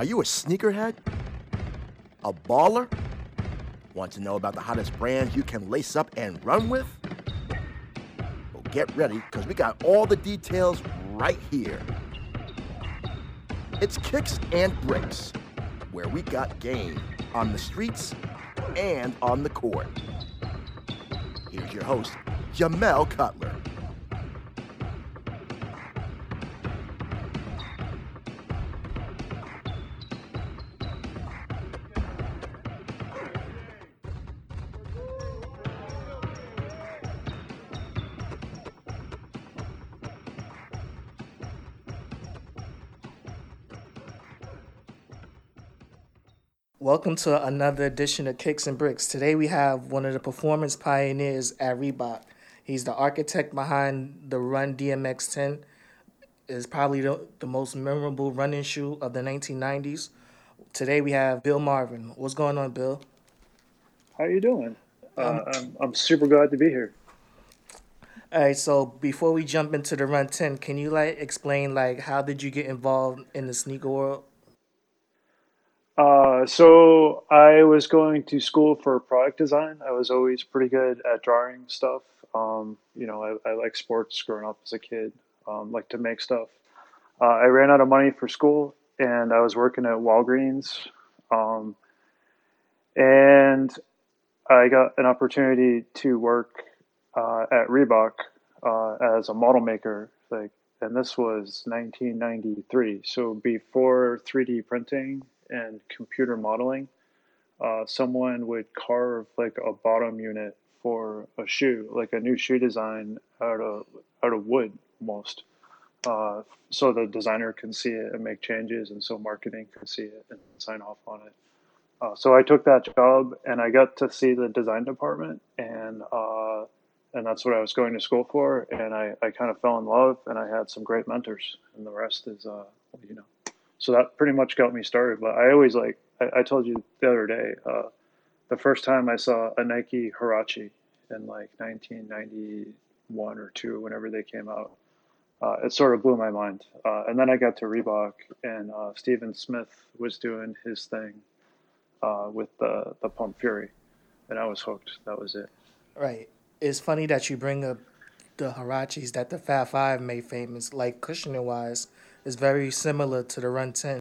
Are you a sneakerhead? A baller? Want to know about the hottest brands you can lace up and run with? Well, get ready because we got all the details right here. It's Kicks and Bricks, where we got game on the streets and on the court. Here's your host, Jamel Cutler. Welcome to another edition of Kicks and Bricks. Today we have one of the performance pioneers at Reebok. He's the architect behind the Run DMX 10. Is probably the, the most memorable running shoe of the 1990s. Today we have Bill Marvin. What's going on, Bill? How are you doing? Uh, I'm, I'm super glad to be here. All right, so before we jump into the Run 10, can you like explain like how did you get involved in the sneaker world? Uh, so I was going to school for product design. I was always pretty good at drawing stuff. Um, you know, I, I like sports growing up as a kid, um, like to make stuff. Uh, I ran out of money for school and I was working at Walgreens. Um, and I got an opportunity to work uh, at Reebok uh, as a model maker. Like, and this was 1993, so before 3D printing and computer modeling, uh, someone would carve like a bottom unit for a shoe, like a new shoe design out of out of wood almost, uh, so the designer can see it and make changes, and so marketing can see it and sign off on it. Uh, so I took that job, and I got to see the design department, and uh, and that's what I was going to school for. And I, I kind of fell in love, and I had some great mentors, and the rest is, uh, you know, so that pretty much got me started. But I always like I, I told you the other day, uh, the first time I saw a Nike Huarache in like 1991 or two, whenever they came out, uh, it sort of blew my mind. Uh, and then I got to Reebok, and uh, Steven Smith was doing his thing uh, with the the Pump Fury, and I was hooked. That was it. Right. It's funny that you bring up the Huaraches that the Fab Five made famous, like cushioning wise is very similar to the Run 10.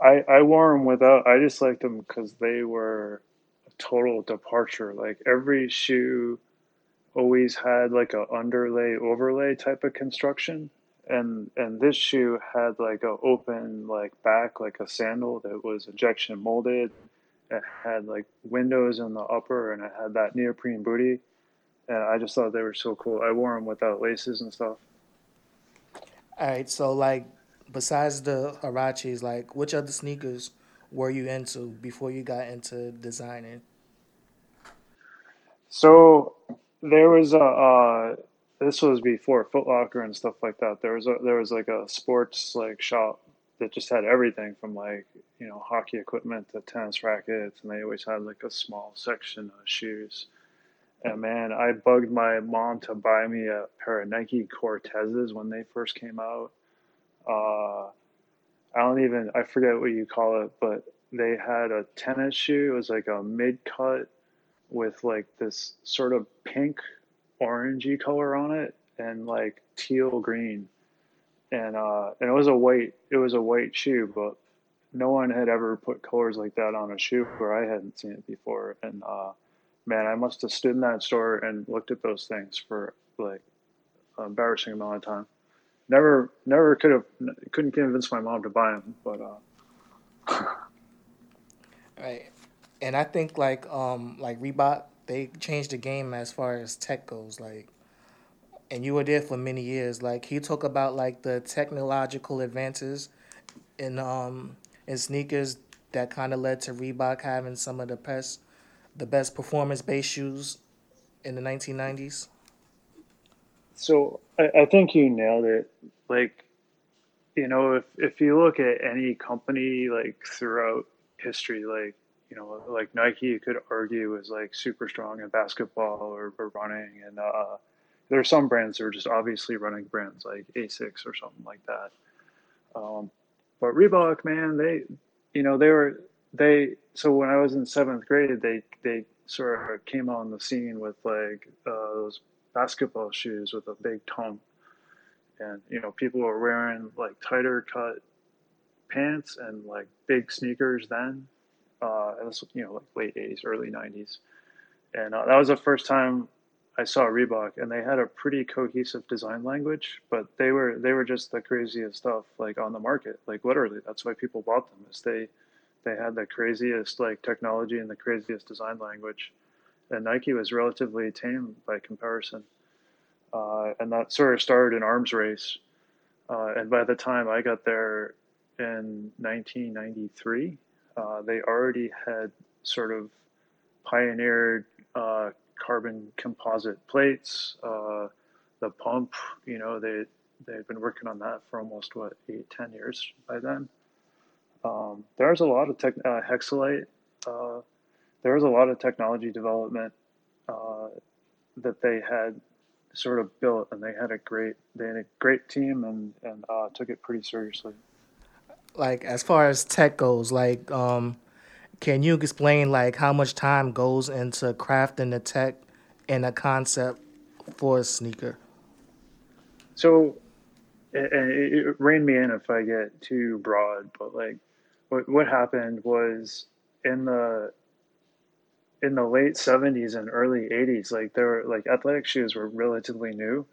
I, I wore them without, I just liked them because they were a total departure. Like every shoe always had like a underlay overlay type of construction. And, and this shoe had like a open like back, like a sandal that was injection molded. It had like windows in the upper and it had that neoprene booty. And I just thought they were so cool. I wore them without laces and stuff. All right, so like besides the Huaraches, like which other sneakers were you into before you got into designing? So there was a uh, this was before Foot Locker and stuff like that. There was a there was like a sports like shop that just had everything from like you know hockey equipment to tennis rackets, and they always had like a small section of shoes. And man, I bugged my mom to buy me a pair of Nike Cortezes when they first came out. Uh, I don't even, I forget what you call it, but they had a tennis shoe. It was like a mid cut with like this sort of pink orangey color on it and like teal green. And, uh, and it was a white, it was a white shoe, but no one had ever put colors like that on a shoe where I hadn't seen it before. And, uh, man, I must have stood in that store and looked at those things for like an embarrassing amount of time. Never, never could have, couldn't convince my mom to buy them, but. Uh, right, and I think like um like Reebok, they changed the game as far as tech goes. Like, and you were there for many years. Like, he talk about like the technological advances in um in sneakers that kind of led to Reebok having some of the best the best performance based shoes in the 1990s? So I, I think you nailed it. Like, you know, if, if you look at any company like throughout history, like, you know, like Nike, you could argue is like super strong in basketball or, or running. And uh, there are some brands that are just obviously running brands like Asics or something like that. Um, but Reebok, man, they, you know, they were they. So when I was in seventh grade, they they sort of came on the scene with like uh, those basketball shoes with a big tongue, and you know, people were wearing like tighter cut pants and like big sneakers then. Uh, it was you know like late '80s, early '90s, and uh, that was the first time I saw Reebok, and they had a pretty cohesive design language, but they were they were just the craziest stuff like on the market. Like literally, that's why people bought them. Is they they had the craziest like technology and the craziest design language, and Nike was relatively tame by comparison. Uh, and that sort of started an arms race. Uh, and by the time I got there in 1993, uh, they already had sort of pioneered uh, carbon composite plates. Uh, the pump, you know, they they've been working on that for almost what eight, ten years by then. Um, there's a lot of tech, uh, Hexalite. Uh, there was a lot of technology development uh, that they had sort of built, and they had a great they had a great team and and uh, took it pretty seriously. Like as far as tech goes, like um, can you explain like how much time goes into crafting the tech and a concept for a sneaker? So, and it, it rein me in if I get too broad, but like, what what happened was in the in the late 70s and early 80s like there were like athletic shoes were relatively new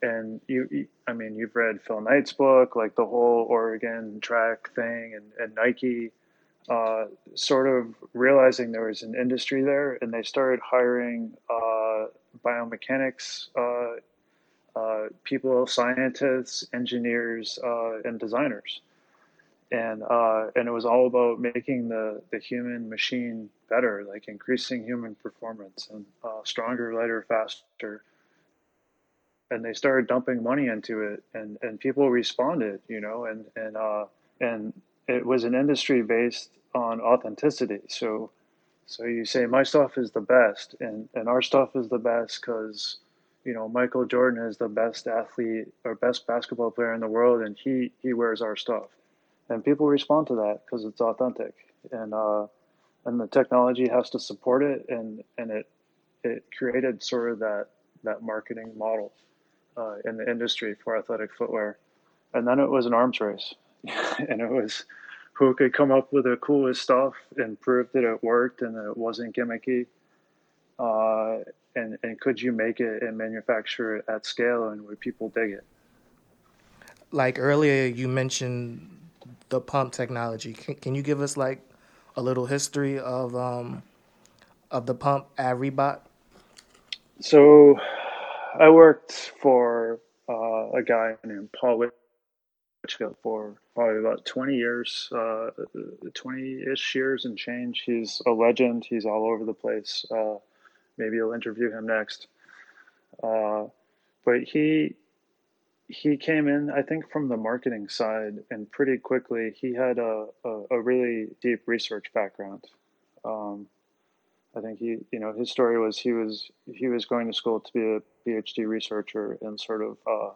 and you, i mean you've read phil knight's book like the whole oregon track thing and, and nike uh, sort of realizing there was an industry there, and they started hiring uh, biomechanics uh, uh people, scientists, engineers, uh, and designers. And uh, and it was all about making the, the human machine better, like increasing human performance and stronger, lighter, faster. And they started dumping money into it, and, and people responded, you know, and and and it was an industry based on authenticity. So, so you say my stuff is the best, and and our stuff is the best because, you know, Michael Jordan is the best athlete or best basketball player in the world, and he he wears our stuff, and people respond to that because it's authentic, and uh, and the technology has to support it, and and it it created sort of that that marketing model uh, in the industry for athletic footwear, and then it was an arms race, and it was who could come up with the coolest stuff and prove that it worked and that it wasn't gimmicky. Uh, and, and could you make it and manufacture it at scale and would people dig it? Like earlier, you mentioned the pump technology. Can, can you give us like a little history of um, of the pump at Reebok? So, I worked for uh, a guy named Paul Litchfield for probably about 20 years, uh, 20-ish years and change. He's a legend. He's all over the place. Uh, maybe you'll interview him next. Uh, but he he came in, I think, from the marketing side, and pretty quickly he had a, a, a really deep research background. Um, I think he, you know, his story was he was he was going to school to be a PhD researcher and sort of uh,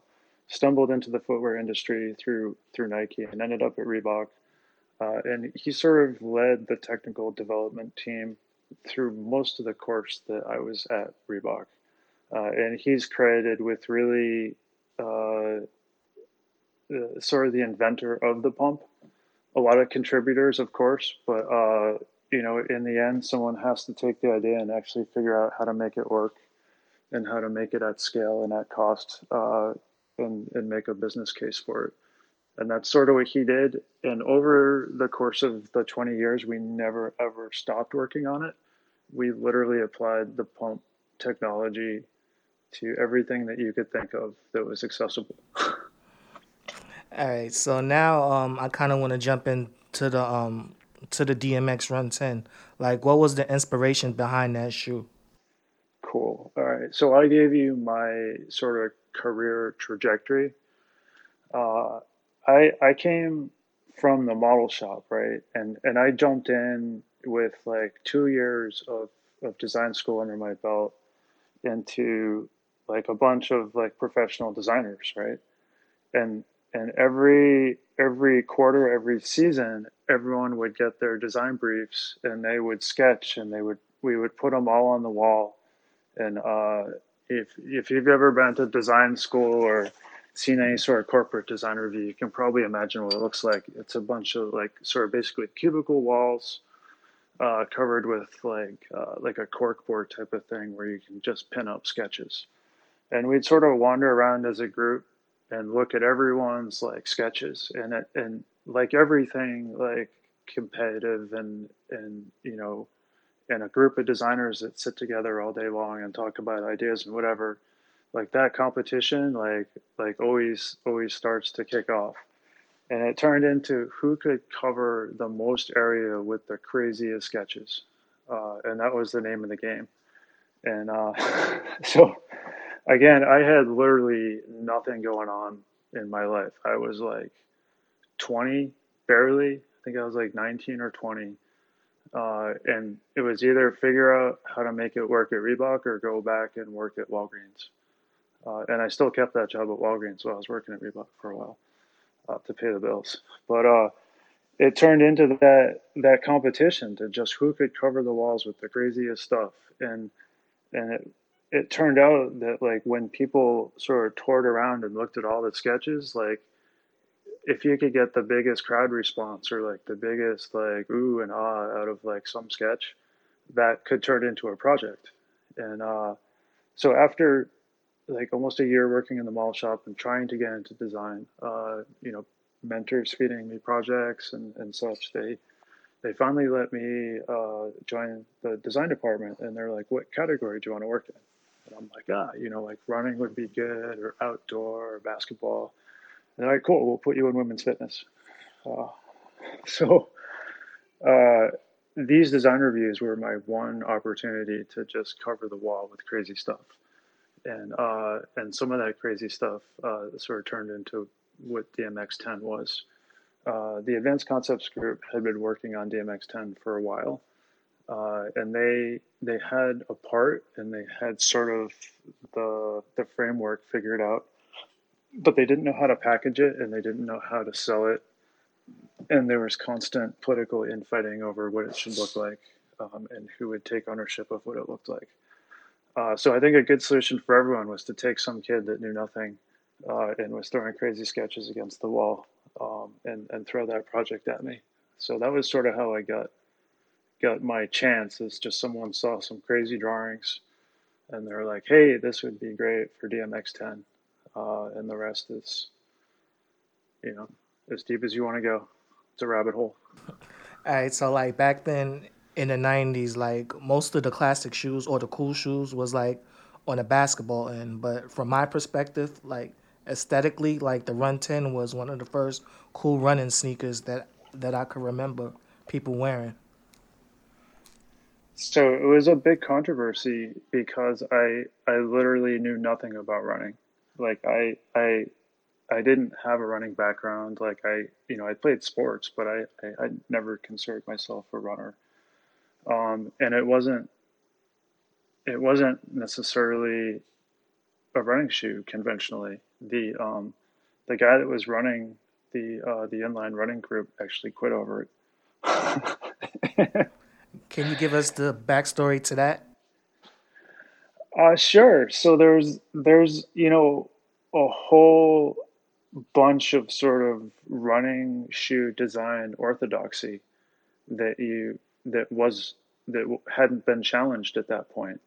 stumbled into the footwear industry through through Nike and ended up at Reebok. Uh, and he sort of led the technical development team through most of the course that I was at Reebok. Uh, and he's credited with really uh, sort of the inventor of the pump. A lot of contributors, of course, but uh, you know, in the end, someone has to take the idea and actually figure out how to make it work and how to make it at scale and at cost uh, and, and make a business case for it. And that's sort of what he did. And over the course of the 20 years, we never ever stopped working on it. We literally applied the pump technology to everything that you could think of that was accessible. All right, so now um, I kind of want to jump into the um, to the DMX Run 10. Like, what was the inspiration behind that shoe? Cool. All right, so I gave you my sort of career trajectory. Uh, I I came from the model shop, right, and and I jumped in with like two years of of design school under my belt into like a bunch of like professional designers, right, and and every every quarter, every season, everyone would get their design briefs, and they would sketch, and they would we would put them all on the wall. And uh, if if you've ever been to design school or seen any sort of corporate design review, you can probably imagine what it looks like. It's a bunch of like sort of basically cubicle walls uh, covered with like uh, like a corkboard type of thing where you can just pin up sketches. And we'd sort of wander around as a group and look at everyone's like sketches and it, and like everything like competitive and and you know and a group of designers that sit together all day long and talk about ideas and whatever like that competition like like always always starts to kick off. And it turned into who could cover the most area with the craziest sketches uh, and that was the name of the game. And uh, so again i had literally nothing going on in my life. I was like 20 barely. I think i was like 19 or 20 uh, and it was either figure out how to make it work at reebok or go back and work at walgreens. Uh, and i still kept that job at walgreens while i was working at reebok for a while uh, to pay the bills. But uh, it turned into that that competition to just who could cover the walls with the craziest stuff, and and it it turned out that like when people sort of toured around and looked at all the sketches, like if you could get the biggest crowd response or like the biggest like ooh and ah out of like some sketch, that could turn into a project. And uh, so after like almost a year working in the model shop and trying to get into design. Uh, you know, mentors feeding me projects and, and such. They they finally let me uh, join the design department, and they're like, "What category do you want to work in?" And I'm like, "Ah, you know, like running would be good, or outdoor, or basketball." And they're like, "Cool, we'll put you in women's fitness." Uh, so. Uh, these design reviews were my one opportunity to just cover the wall with crazy stuff and uh, and some of that crazy stuff uh, sort of turned into what DMX10 was. Uh, the Advanced Concepts Group had been working on DMX10 for a while, uh, and they they had a part and they had sort of the the framework figured out, but they didn't know how to package it and they didn't know how to sell it, and there was constant political infighting over what it should look like um, and who would take ownership of what it looked like. Uh, so I think a good solution for everyone was to take some kid that knew nothing uh, and was throwing crazy sketches against the wall um, and and throw that project at me. So that was sort of how I got got my chance. Is just someone saw some crazy drawings, and they're like, "Hey, this would be great for DMX10," uh, and the rest is, you know, as deep as you want to go. It's a rabbit hole. All right, so like back then, in the 90s like most of the classic shoes or the cool shoes was like on a basketball end but from my perspective like aesthetically like the run 10 was one of the first cool running sneakers that that i could remember people wearing so it was a big controversy because i i literally knew nothing about running like i i i didn't have a running background like i you know i played sports but i i, I never considered myself a runner um, and it wasn't it wasn't necessarily a running shoe conventionally. The um, the guy that was running the uh, the inline running group actually quit over it. Can you give us the backstory to that? Uh, sure. So there's there's you know a whole bunch of sort of running shoe design orthodoxy that you that was that hadn't been challenged at that point.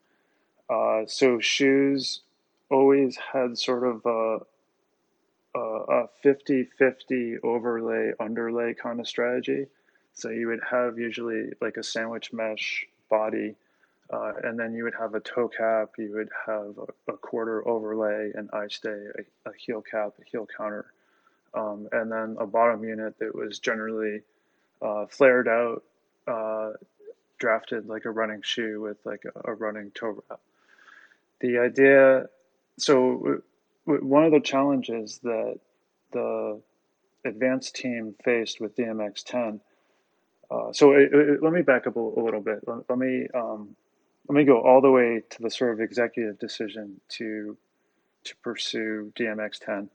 Uh, so shoes always had sort of a, a 50-50 overlay underlay kind of strategy. So you would have usually like a sandwich mesh body, uh, and then you would have a toe cap, you would have a, a quarter overlay, an eye stay, a, a, heel cap, a heel counter, um, and then a bottom unit that was generally uh, flared out uh, drafted like a running shoe with like a, a running toe wrap. The idea, so one of the challenges that the advanced team faced with DMX 10. Uh, so it, it, let me back up a, a little bit. Let, let me um, let me go all the way to the sort of executive decision to to pursue DMX 10.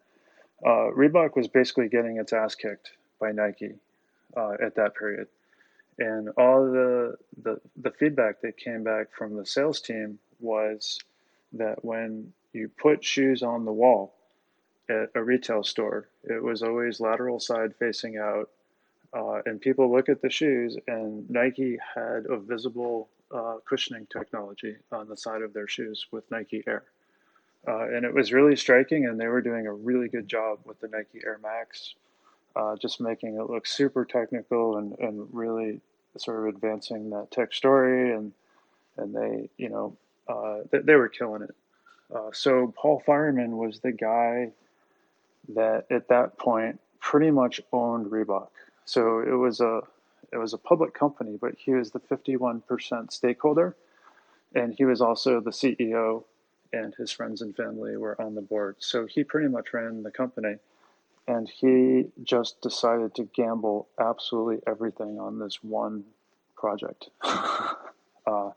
uh, Reebok was basically getting its ass kicked by Nike uh, at that period. And all the, the, the feedback that came back from the sales team was that when you put shoes on the wall at a retail store, it was always lateral side facing out. Uh, and people look at the shoes, and Nike had a visible uh, cushioning technology on the side of their shoes with Nike Air. Uh, and it was really striking, and they were doing a really good job with the Nike Air Max, uh, just making it look super technical and, and really sort of advancing that tech story. And and they, you know, uh, they, they, were killing it. Uh, so Paul Fireman was the guy that at that point pretty much owned Reebok. So it was a it was a public company, but he was the 51% stakeholder, and he was also the CEO and his friends and family were on the board. So he pretty much ran the company. And he just decided to gamble absolutely everything on this one project. uh,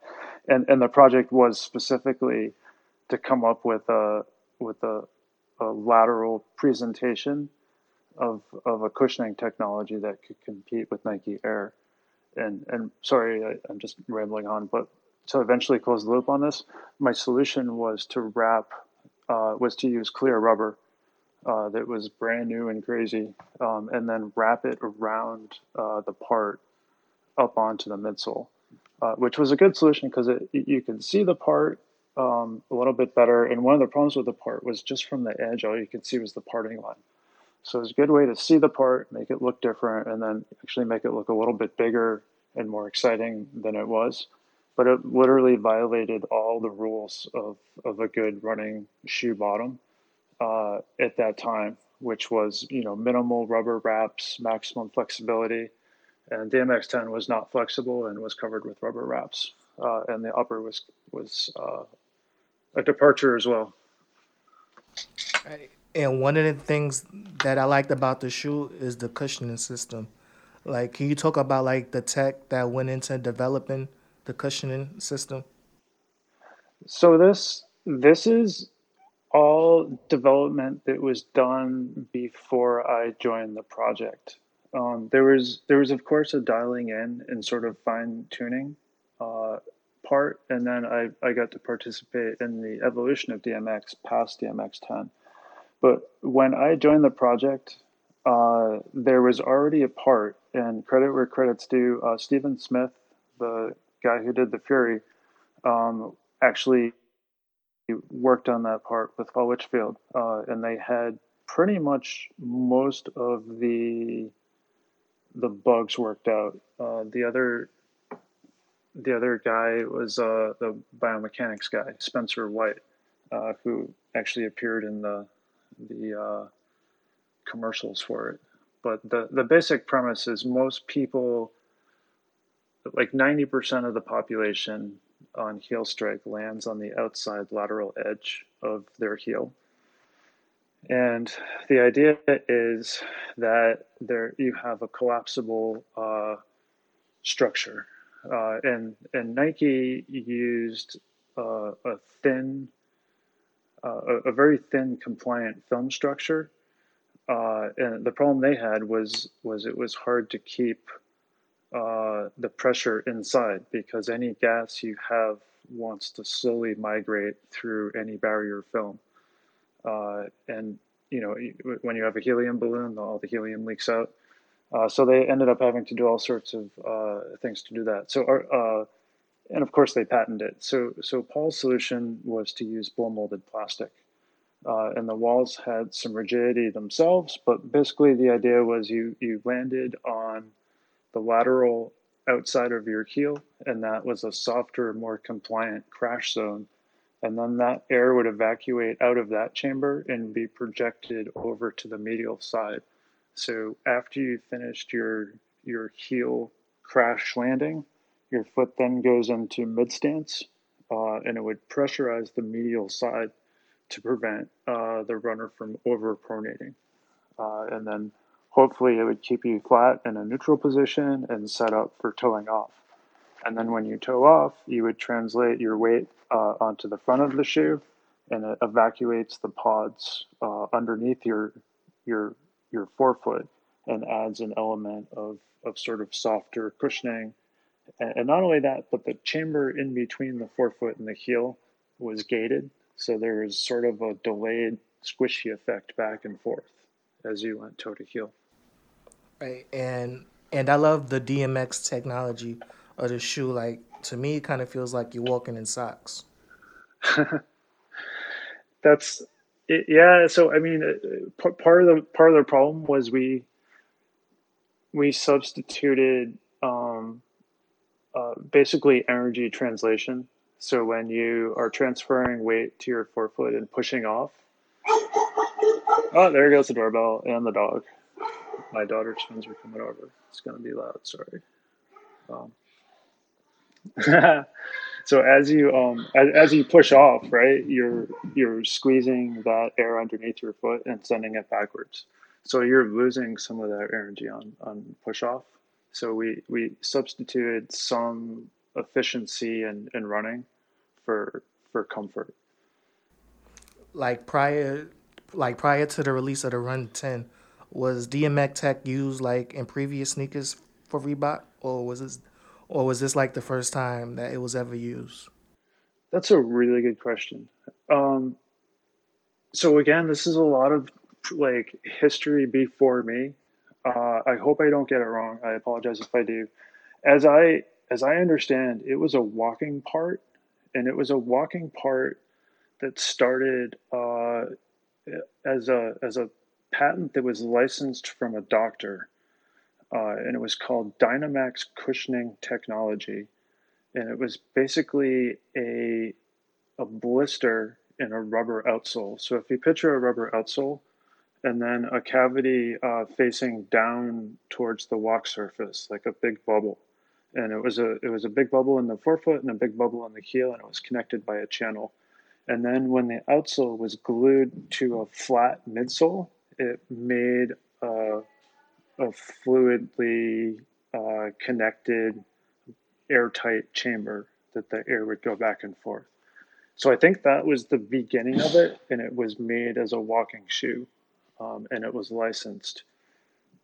and, and the project was specifically to come up with a, with a, a lateral presentation of, of a cushioning technology that could compete with Nike Air. And, and sorry, I, I'm just rambling on, but to eventually close the loop on this, my solution was to wrap, uh, was to use clear rubber uh, that was brand new and crazy, um, and then wrap it around uh, the part up onto the midsole, uh, which was a good solution because you could see the part um, a little bit better. And one of the problems with the part was just from the edge, all you could see was the parting line. So it's a good way to see the part, make it look different, and then actually make it look a little bit bigger and more exciting than it was. But it literally violated all the rules of, of a good running shoe bottom uh, at that time, which was you know minimal rubber wraps, maximum flexibility, and DMX 10 was not flexible and was covered with rubber wraps, uh, and the upper was was uh, a departure as well. And one of the things that I liked about the shoe is the cushioning system. Like, can you talk about like the tech that went into developing the cushioning system? So this this is all development that was done before I joined the project. Um, there was there was of course a dialing in and sort of fine tuning uh, part, and then I, I got to participate in the evolution of DMX past DMX 10. But when I joined the project, uh, there was already a part, and credit where credit's due. Uh, Stephen Smith, the guy who did the Fury, um, actually worked on that part with Paul Litchfield, uh, and they had pretty much most of the the bugs worked out. Uh, the other the other guy was uh, the biomechanics guy, Spencer White, uh, who actually appeared in the the uh, commercials for it. But the the basic premise is most people like 90% of the population on heel strike lands on the outside lateral edge of their heel. And the idea is that there you have a collapsible uh, structure, uh, and and Nike used uh, a thin, a, a, very thin compliant film structure. Uh, and the problem they had was was it was hard to keep uh, the pressure inside because any gas you have wants to slowly migrate through any barrier film. Uh, and, you know, when you have a helium balloon, all the helium leaks out. Uh, so they ended up having to do all sorts of uh, things to do that. So, uh, and of course they patented it. So, so Paul's solution was to use blow molded plastic. Uh, and the walls had some rigidity themselves, but basically the idea was you, you landed on the lateral outside of your heel, and that was a softer, more compliant crash zone. And then that air would evacuate out of that chamber and be projected over to the medial side. So after you finished your your heel crash landing, your foot then goes into mid stance, uh, and it would pressurize the medial side to prevent uh, the runner from over pronating. Uh, and then Hopefully, it would keep you flat in a neutral position and set up for toeing off. And then when you toe off, you would translate your weight uh, onto the front of the shoe and it evacuates the pods uh, underneath your your your forefoot and adds an element of of sort of softer cushioning. And, not only that, but the chamber in between the forefoot and the heel was gated, so there was sort of a delayed squishy effect back and forth as you went toe to heel. Right, and and I love the DMX technology of the shoe. Like to me, it kind of feels like you're walking in socks. That's it, yeah. So I mean, uh, part of the part of the problem was we we substituted uh, basically energy translation. So when you are transferring weight to your forefoot and pushing off, oh, there goes the doorbell and the dog my daughter's friends are coming over. It's going to be loud. Sorry. Um, so as you um, as, as you push off, right, you're you're squeezing that air underneath your foot and sending it backwards. So you're losing some of that energy on on push off. So we we substituted some efficiency and in, in running for for comfort. Like prior like prior to the release of the Run 10, was DMX Tech used like in previous sneakers for Reebok, or was this, or was this like the first time that it was ever used? That's a really good question. Um, so again, this is a lot of like history before me. Uh, I hope I don't get it wrong. I apologize if I do. As I as I understand, it was a walking part, and it was a walking part that started uh, as a as a patent that was licensed from a doctor, uh, and it was called Dynamax Cushioning Technology, and it was basically a a blister in a rubber outsole. So if you picture a rubber outsole, and then a cavity uh, facing down towards the walk surface, like a big bubble, and it was a it was a big bubble in the forefoot and a big bubble in the heel, and it was connected by a channel. And then when the outsole was glued to a flat midsole, it made a, a fluidly uh, connected airtight chamber that the air would go back and forth. So I think that was the beginning of it, and it was made as a walking shoe, um, and it was licensed.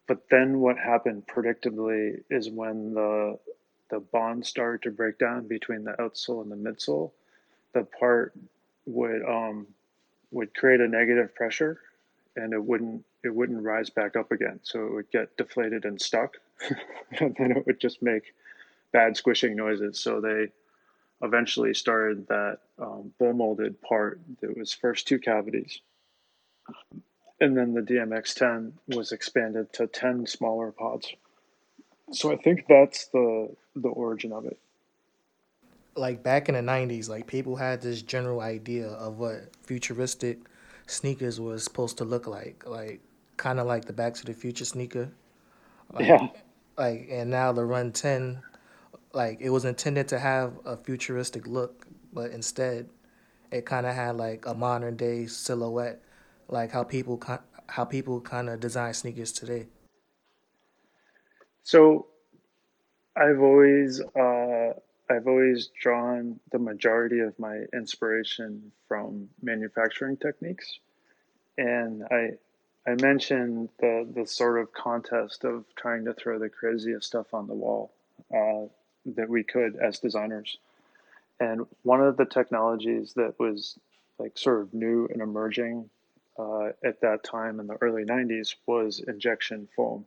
But then what happened predictably is when the the bond started to break down between the outsole and the midsole, the part would um, would create a negative pressure and it wouldn't it wouldn't rise back up again. So it would get deflated and stuck, and then it would just make bad squishing noises. So they eventually started that um, blow molded part that was first two cavities, and then the DMX10 was expanded to ten smaller pods. So I think that's the the origin of it. Like back in the '90s, like people had this general idea of what futuristic sneakers was supposed to look like, like kind of like the Back to the Future sneaker. Like, yeah. Like and now the Run Ten, like it was intended to have a futuristic look, but instead, it kind of had like a modern day silhouette, like how people how people kind of design sneakers today. So, I've always uh, I've always drawn the majority of my inspiration from manufacturing techniques. And I I mentioned the the sort of contest of trying to throw the craziest stuff on the wall uh, that we could as designers. And one of the technologies that was like sort of new and emerging uh, at that time in the early 90s was injection foam.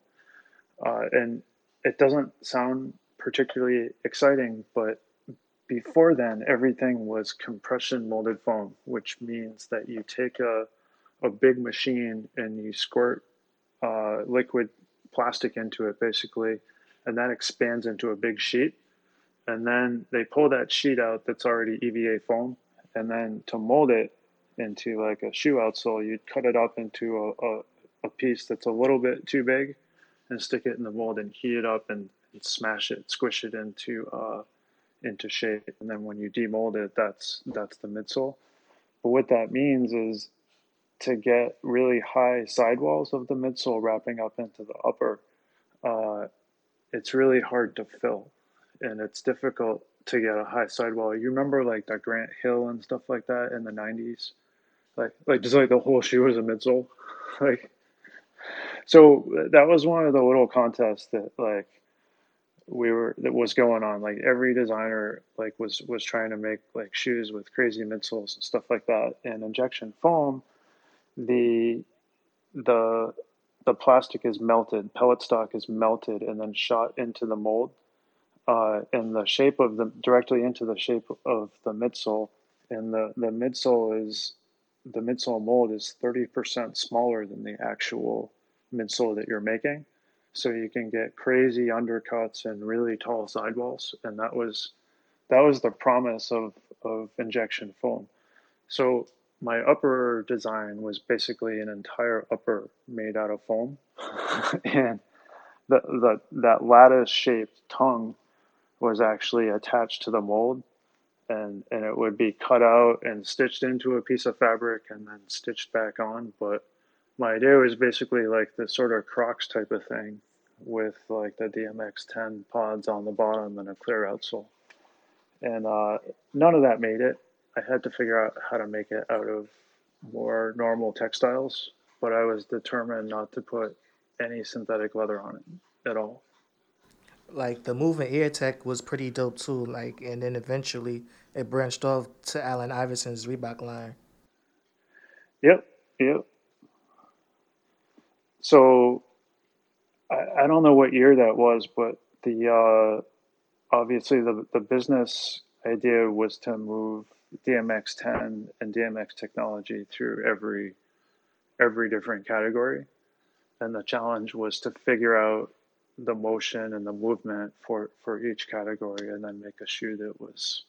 Uh, and it doesn't sound particularly exciting, but before then, everything was compression molded foam, which means that you take a, a big machine and you squirt uh, liquid plastic into it, basically, and that expands into a big sheet. And then they pull that sheet out that's already EVA foam, and then to mold it into like a shoe outsole, you'd cut it up into a, a, a piece that's a little bit too big and stick it in the mold and heat it up and and smash it, squish it into uh, into shape, and then when you demold it, that's that's the midsole. But what that means is to get really high sidewalls of the midsole wrapping up into the upper. Uh, it's really hard to fill, and it's difficult to get a high sidewall. You remember like the Grant Hill and stuff like that in the '90s, like like just like the whole shoe was a midsole, like so that was one of the little contests that like we were that was going on. Like every designer like was was trying to make like shoes with crazy midsoles and stuff like that. And injection foam, the the the plastic is melted, pellet stock is melted and then shot into the mold, uh, in the shape of the directly into the shape of the midsole. And the the midsole is the midsole mold is thirty percent smaller than the actual midsole that you're making. So you can get crazy undercuts and really tall sidewalls. And that was that was the promise of of injection foam. So my upper design was basically an entire upper made out of foam. And the, the that lattice shaped tongue was actually attached to the mold and and it would be cut out and stitched into a piece of fabric and then stitched back on but my idea was basically like the sort of Crocs type of thing with like the DMX 10 pods on the bottom and a clear outsole. And uh, none of that made it. I had to figure out how to make it out of more normal textiles, but I was determined not to put any synthetic leather on it at all. Like the movement air tech was pretty dope too. Like, and then eventually it branched off to Allen Iverson's Reebok line. Yep, yep. So I, I don't know what year that was, but the uh, obviously the the business idea was to move DMX 10 and DMX technology through every every different category, and the challenge was to figure out the motion and the movement for for each category, and then make a shoe that was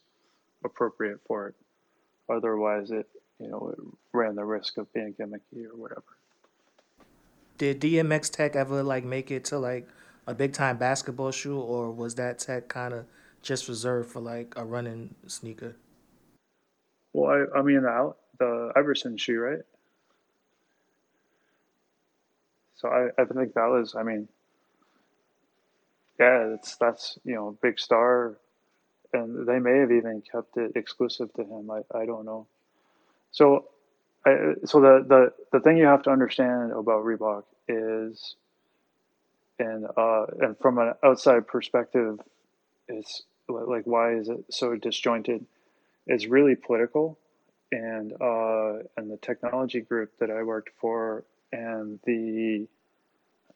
appropriate for it. Otherwise, it you know it ran the risk of being gimmicky or whatever did DMX Tech ever like make it to like a big time basketball shoe, or was that tech kind of just reserved for like a running sneaker? Well, I, I mean the the Iverson shoe, right? So I, I think that was, I mean, yeah, it's that's you know big star, and they may have even kept it exclusive to him. I, I don't know. So I, so the, the the thing you have to understand about Reebok is, and uh, and from an outside perspective, it's like why is it so disjointed? It's really political, and uh, and the technology group that I worked for, and the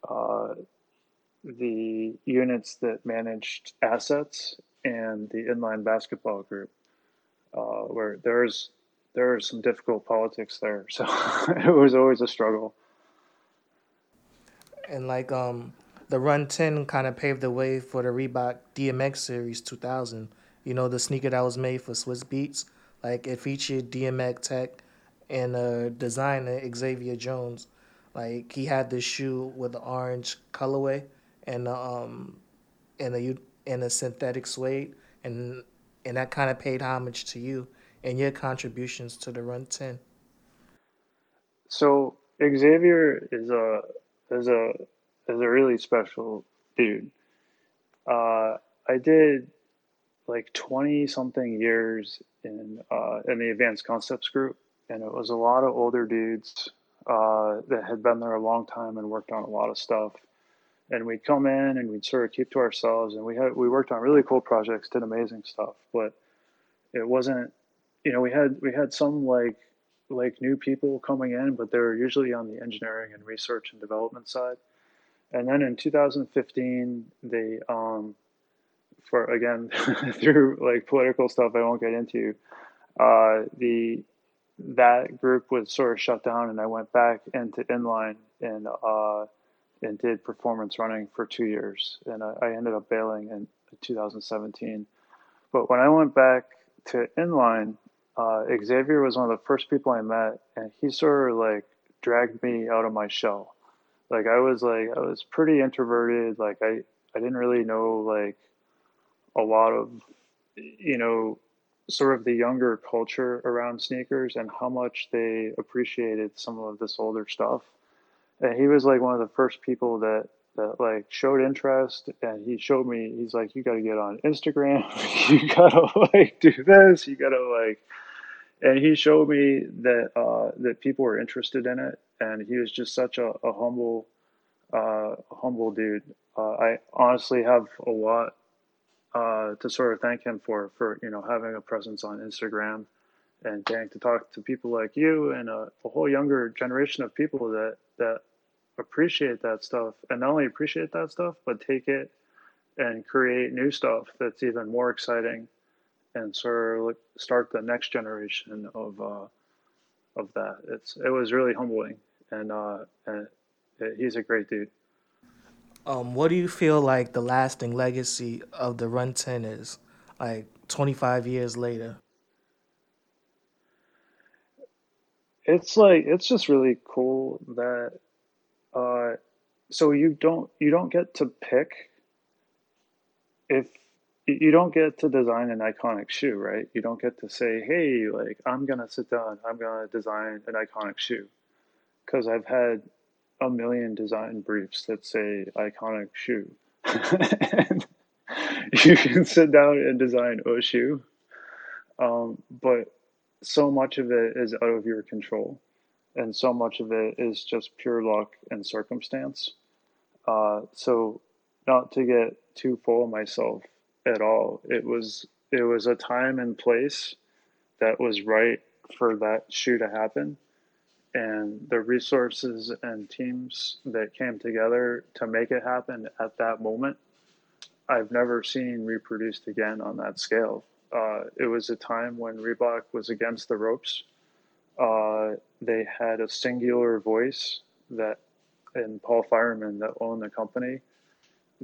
uh, the units that managed assets, and the inline basketball group, uh, where there's there are some difficult politics there. So it was always a struggle. And like um, the Run 10 kind of paved the way for the Reebok DMX Series 2000. You know, the sneaker that was made for Swizz Beatz. Like it featured DMX Tech and a designer Xavier Jones. Like he had this shoe with the orange colorway and um and a and a synthetic suede and and that kind of paid homage to you and your contributions to the Run 10. So Xavier is a is a is a really special dude. Uh, I did like twenty something years in uh, in the advanced concepts group, and it was a lot of older dudes uh, that had been there a long time and worked on a lot of stuff. And we'd come in and we'd sort of keep to ourselves, and we had we worked on really cool projects, did amazing stuff, but it wasn't you know, we had we had some like like new people coming in, but they were usually on the engineering and research and development side. And then in 2015, they um, for again through like political stuff I won't get into, uh, the that group was sort of shut down, and I went back into inline and uh, and did performance running for two years, and I, I ended up bailing in 2017. But when I went back to inline, uh, Xavier was one of the first people I met, and he sort of like dragged me out of my shell. Like I was like I was pretty introverted. Like I I didn't really know like a lot of you know sort of the younger culture around sneakers and how much they appreciated some of this older stuff. And he was like one of the first people that that like showed interest. And he showed me he's like you got to get on Instagram. You got to like do this. You got to like and he showed me that uh, that people were interested in it, and he was just such a, a humble uh, humble dude. Uh, I honestly have a lot uh, to sort of thank him for for you know having a presence on Instagram and getting to talk to people like you and a, a whole younger generation of people that that appreciate that stuff and not only appreciate that stuff but take it and create new stuff that's even more exciting and sort of start the next generation of uh, of that. It's it was really humbling, and uh, and he's a great dude. Um, what do you feel like the lasting legacy of the Run Ten is, like twenty five years later? It's like it's just really cool that uh, so you don't you don't get to pick if you don't get to design an iconic shoe, right? You don't get to say, "Hey, like I'm gonna sit down, I'm gonna design an iconic shoe," because I've had a million design briefs that say iconic shoe. you can sit down and design a shoe, um, but so much of it is out of your control, and so much of it is just pure luck and circumstance. Uh, so, not to get too full of myself at all. It was it was a time and place that was right for that shoe to happen and the resources and teams that came together to make it happen at that moment i've never seen reproduced again on that scale uh, it was a time when reebok was against the ropes uh, they had a singular voice that and paul fireman that owned the company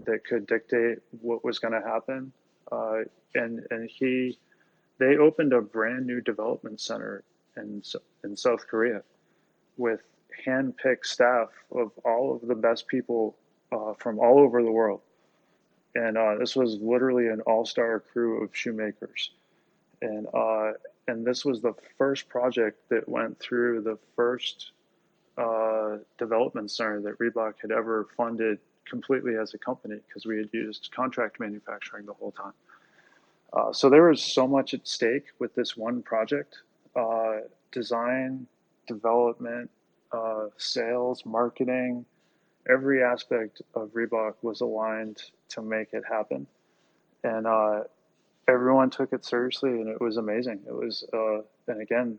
that could dictate what was going to happen. Uh, and and he, they opened a brand new development center in in South Korea, with hand-picked staff of all of the best people uh, from all over the world. And uh, this was literally an all-star crew of shoemakers, and uh, and this was the first project that went through the first uh, development center that Reebok had ever funded completely as a company because we had used contract manufacturing the whole time. Uh, so there was so much at stake with this one project uh, design, development, uh, sales, marketing, every aspect of Reebok was aligned to make it happen. And uh, everyone took it seriously, and it was amazing. It was, uh, and again,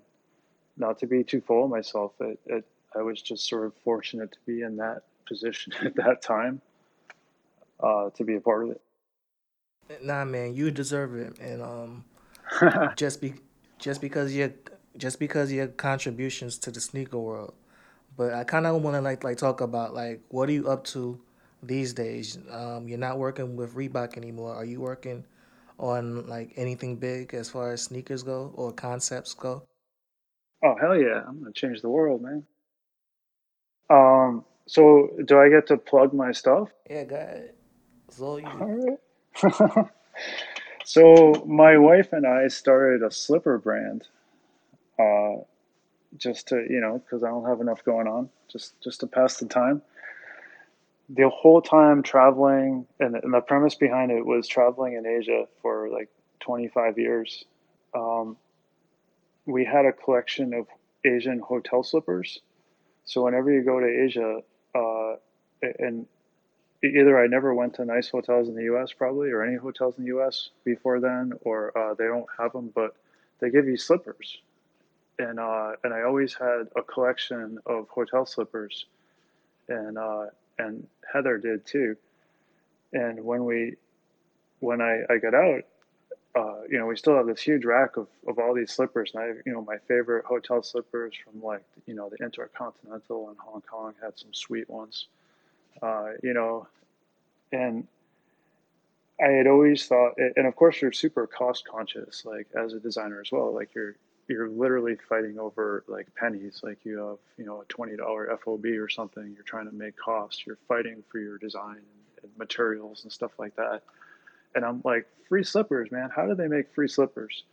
not to be too full of myself, it, it, I was just sort of fortunate to be in that position at that time uh, to be a part of it. Nah, man, you deserve it, and um, just be just because your just because your contributions to the sneaker world. But I kind of want to like like talk about like what are you up to these days? Um, you're not working with Reebok anymore. Are you working on like anything big as far as sneakers go or concepts go? Oh hell yeah! I'm gonna change the world, man. Um, so do I get to plug my stuff? Yeah, go ahead. It's all you. All right. so my wife and I started a slipper brand, uh, just to you know, because I don't have enough going on, just just to pass the time. The whole time traveling, and, and the premise behind it was traveling in Asia for like 25 years. Um, we had a collection of Asian hotel slippers. So whenever you go to Asia, uh, and either I never went to nice hotels in the U.S. probably, or any hotels in the U.S. before then, or uh, they don't have them, but they give you slippers, and uh, and I always had a collection of hotel slippers, and uh, and Heather did too, and when we when I, I got out, uh, you know, we still have this huge rack of, of all these slippers. And I, you know, my favorite hotel slippers from like, you know, the Intercontinental in Hong Kong had some sweet ones uh, you know, and I had always thought, and of course, you're super cost conscious, like as a designer as well. Like you're you're literally fighting over like pennies. Like you have you know a twenty dollar FOB or something. You're trying to make costs. You're fighting for your design and, materials and stuff like that. And I'm like, free slippers, man. How do they make free slippers?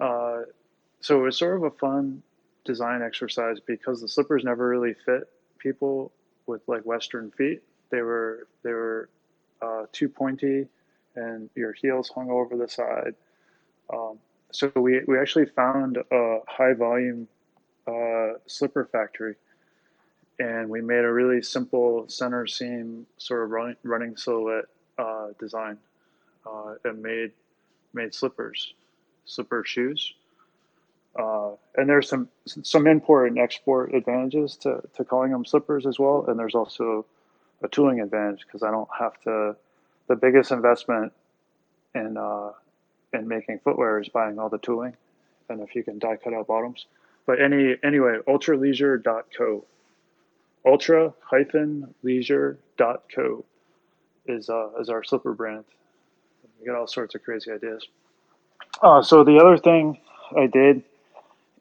Uh, so it was sort of a fun design exercise because the slippers never really fit people with like Western feet. They were they were uh, too pointy, and your heels hung over the side. Um, so we we actually found a high volume uh, slipper factory and we made a really simple center seam sort of running, running silhouette uh, design uh, and made made slippers, slipper shoes. Uh, and there's some some import and export advantages to, to calling them slippers as well. And there's also a tooling advantage because I don't have to. The biggest investment in uh, in making footwear is buying all the tooling, and if you can die cut out bottoms. But any anyway, ultraleisure.co, ultra hyphen leisure.co is uh, is our slipper brand. We got all sorts of crazy ideas. Uh, so the other thing I did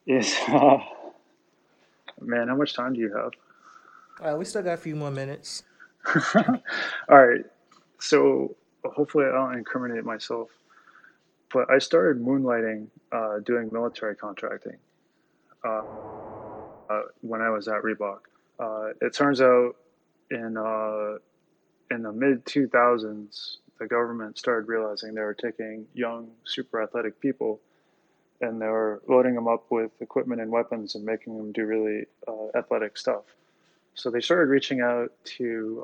is, uh, man, how much time do you have? Uh, we still got a few more minutes. all right. So hopefully I don't incriminate myself, but I started moonlighting uh, doing military contracting uh, uh, when I was at Reebok. Uh, it turns out in uh, in the mid 2000s, the government started realizing they were taking young, super athletic people and they were loading them up with equipment and weapons and making them do really uh, athletic stuff. So they started reaching out to,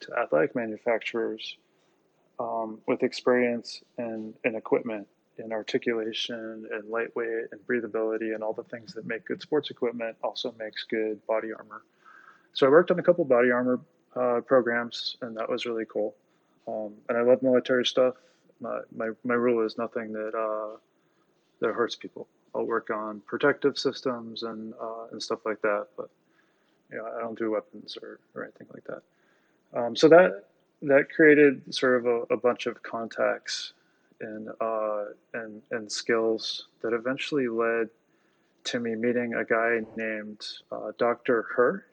to athletic manufacturers um, with experience and, and equipment and articulation and lightweight and breathability and all the things that make good sports equipment also makes good body armor. So I worked on a couple body armor uh, programs, and that was really cool. Um, and I love military stuff. My, my, my rule is nothing that uh, that hurts people. I'll work on protective systems and uh, and stuff like that, but you know, I don't do weapons or, or anything like that. Um, so that that created sort of a, a bunch of contacts and uh, and and skills that eventually led to me meeting a guy named uh, Dr. Herr.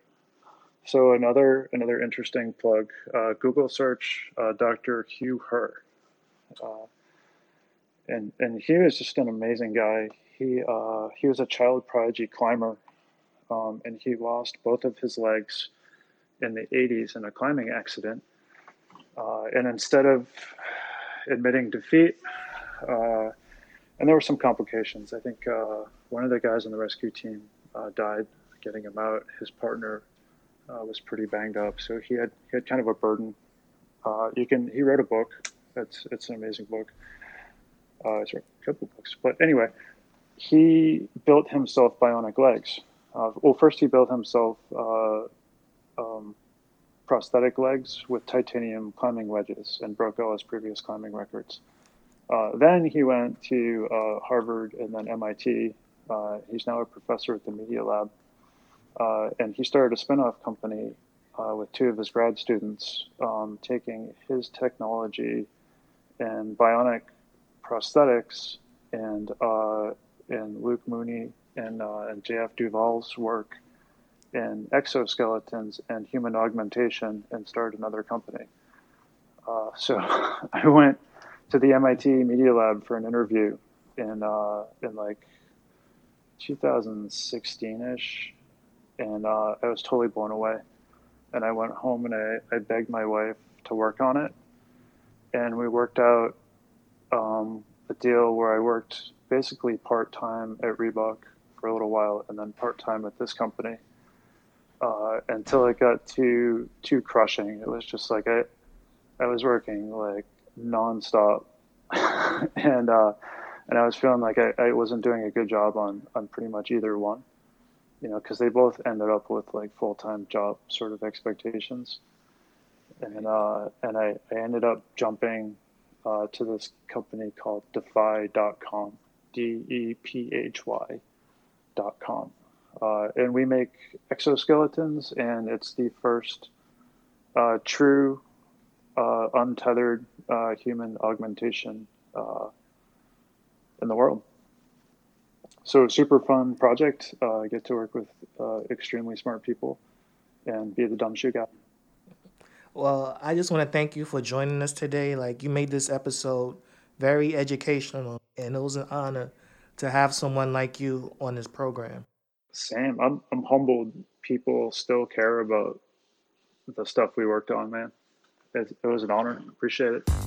So another another interesting plug: uh, Google search uh, Dr. Hugh Herr, uh, and and he was just an amazing guy. He uh, he was a child prodigy climber, um, and he lost both of his legs in the 80s in a climbing accident. Uh, and instead of admitting defeat, uh, and there were some complications. I think uh, one of the guys on the rescue team uh, died getting him out. His partner uh, was pretty banged up, so he had he had kind of a burden. you can he wrote a book. It's it's an amazing book. Uh, sorry, a couple books. But anyway, he built himself bionic legs. Uh, well, first he built himself uh, um, prosthetic legs with titanium climbing wedges and broke all his previous climbing records. Uh, then he went to uh, Harvard and then MIT. Uh, he's now a professor at the Media Lab. Uh, and he started a spin-off company with two of his grad students, um, taking his technology and bionic prosthetics and uh, and Luke Mooney and uh, and JF Duval's work in exoskeletons and human augmentation and started another company. Uh, so I went to the MIT Media Lab for an interview in uh, in like 2016ish, and uh, I was totally blown away. And I went home and I, I begged my wife to work on it, and we worked out um, a deal where I worked basically part time at Reebok for a little while, and then part time at this company uh, until it got too too crushing. It was just like I I was working like nonstop, and uh, and I was feeling like I, I wasn't doing a good job on on pretty much either one, you know, because they both ended up with like full time job sort of expectations, and uh, and I, I ended up jumping uh, to this company called Dephy.com, D E P H Y.com. Uh, and we make exoskeletons, and it's the first uh, true uh, untethered uh, human augmentation uh, in the world. So, super fun project. I get to work with extremely smart people and be the dumb shoe guy. Well, I just want to thank you for joining us today. Like you made this episode very educational, and it was an honor to have someone like you on this program. Same. I'm I'm humbled. People still care about the stuff we worked on, man. It, it was an honor. Appreciate it.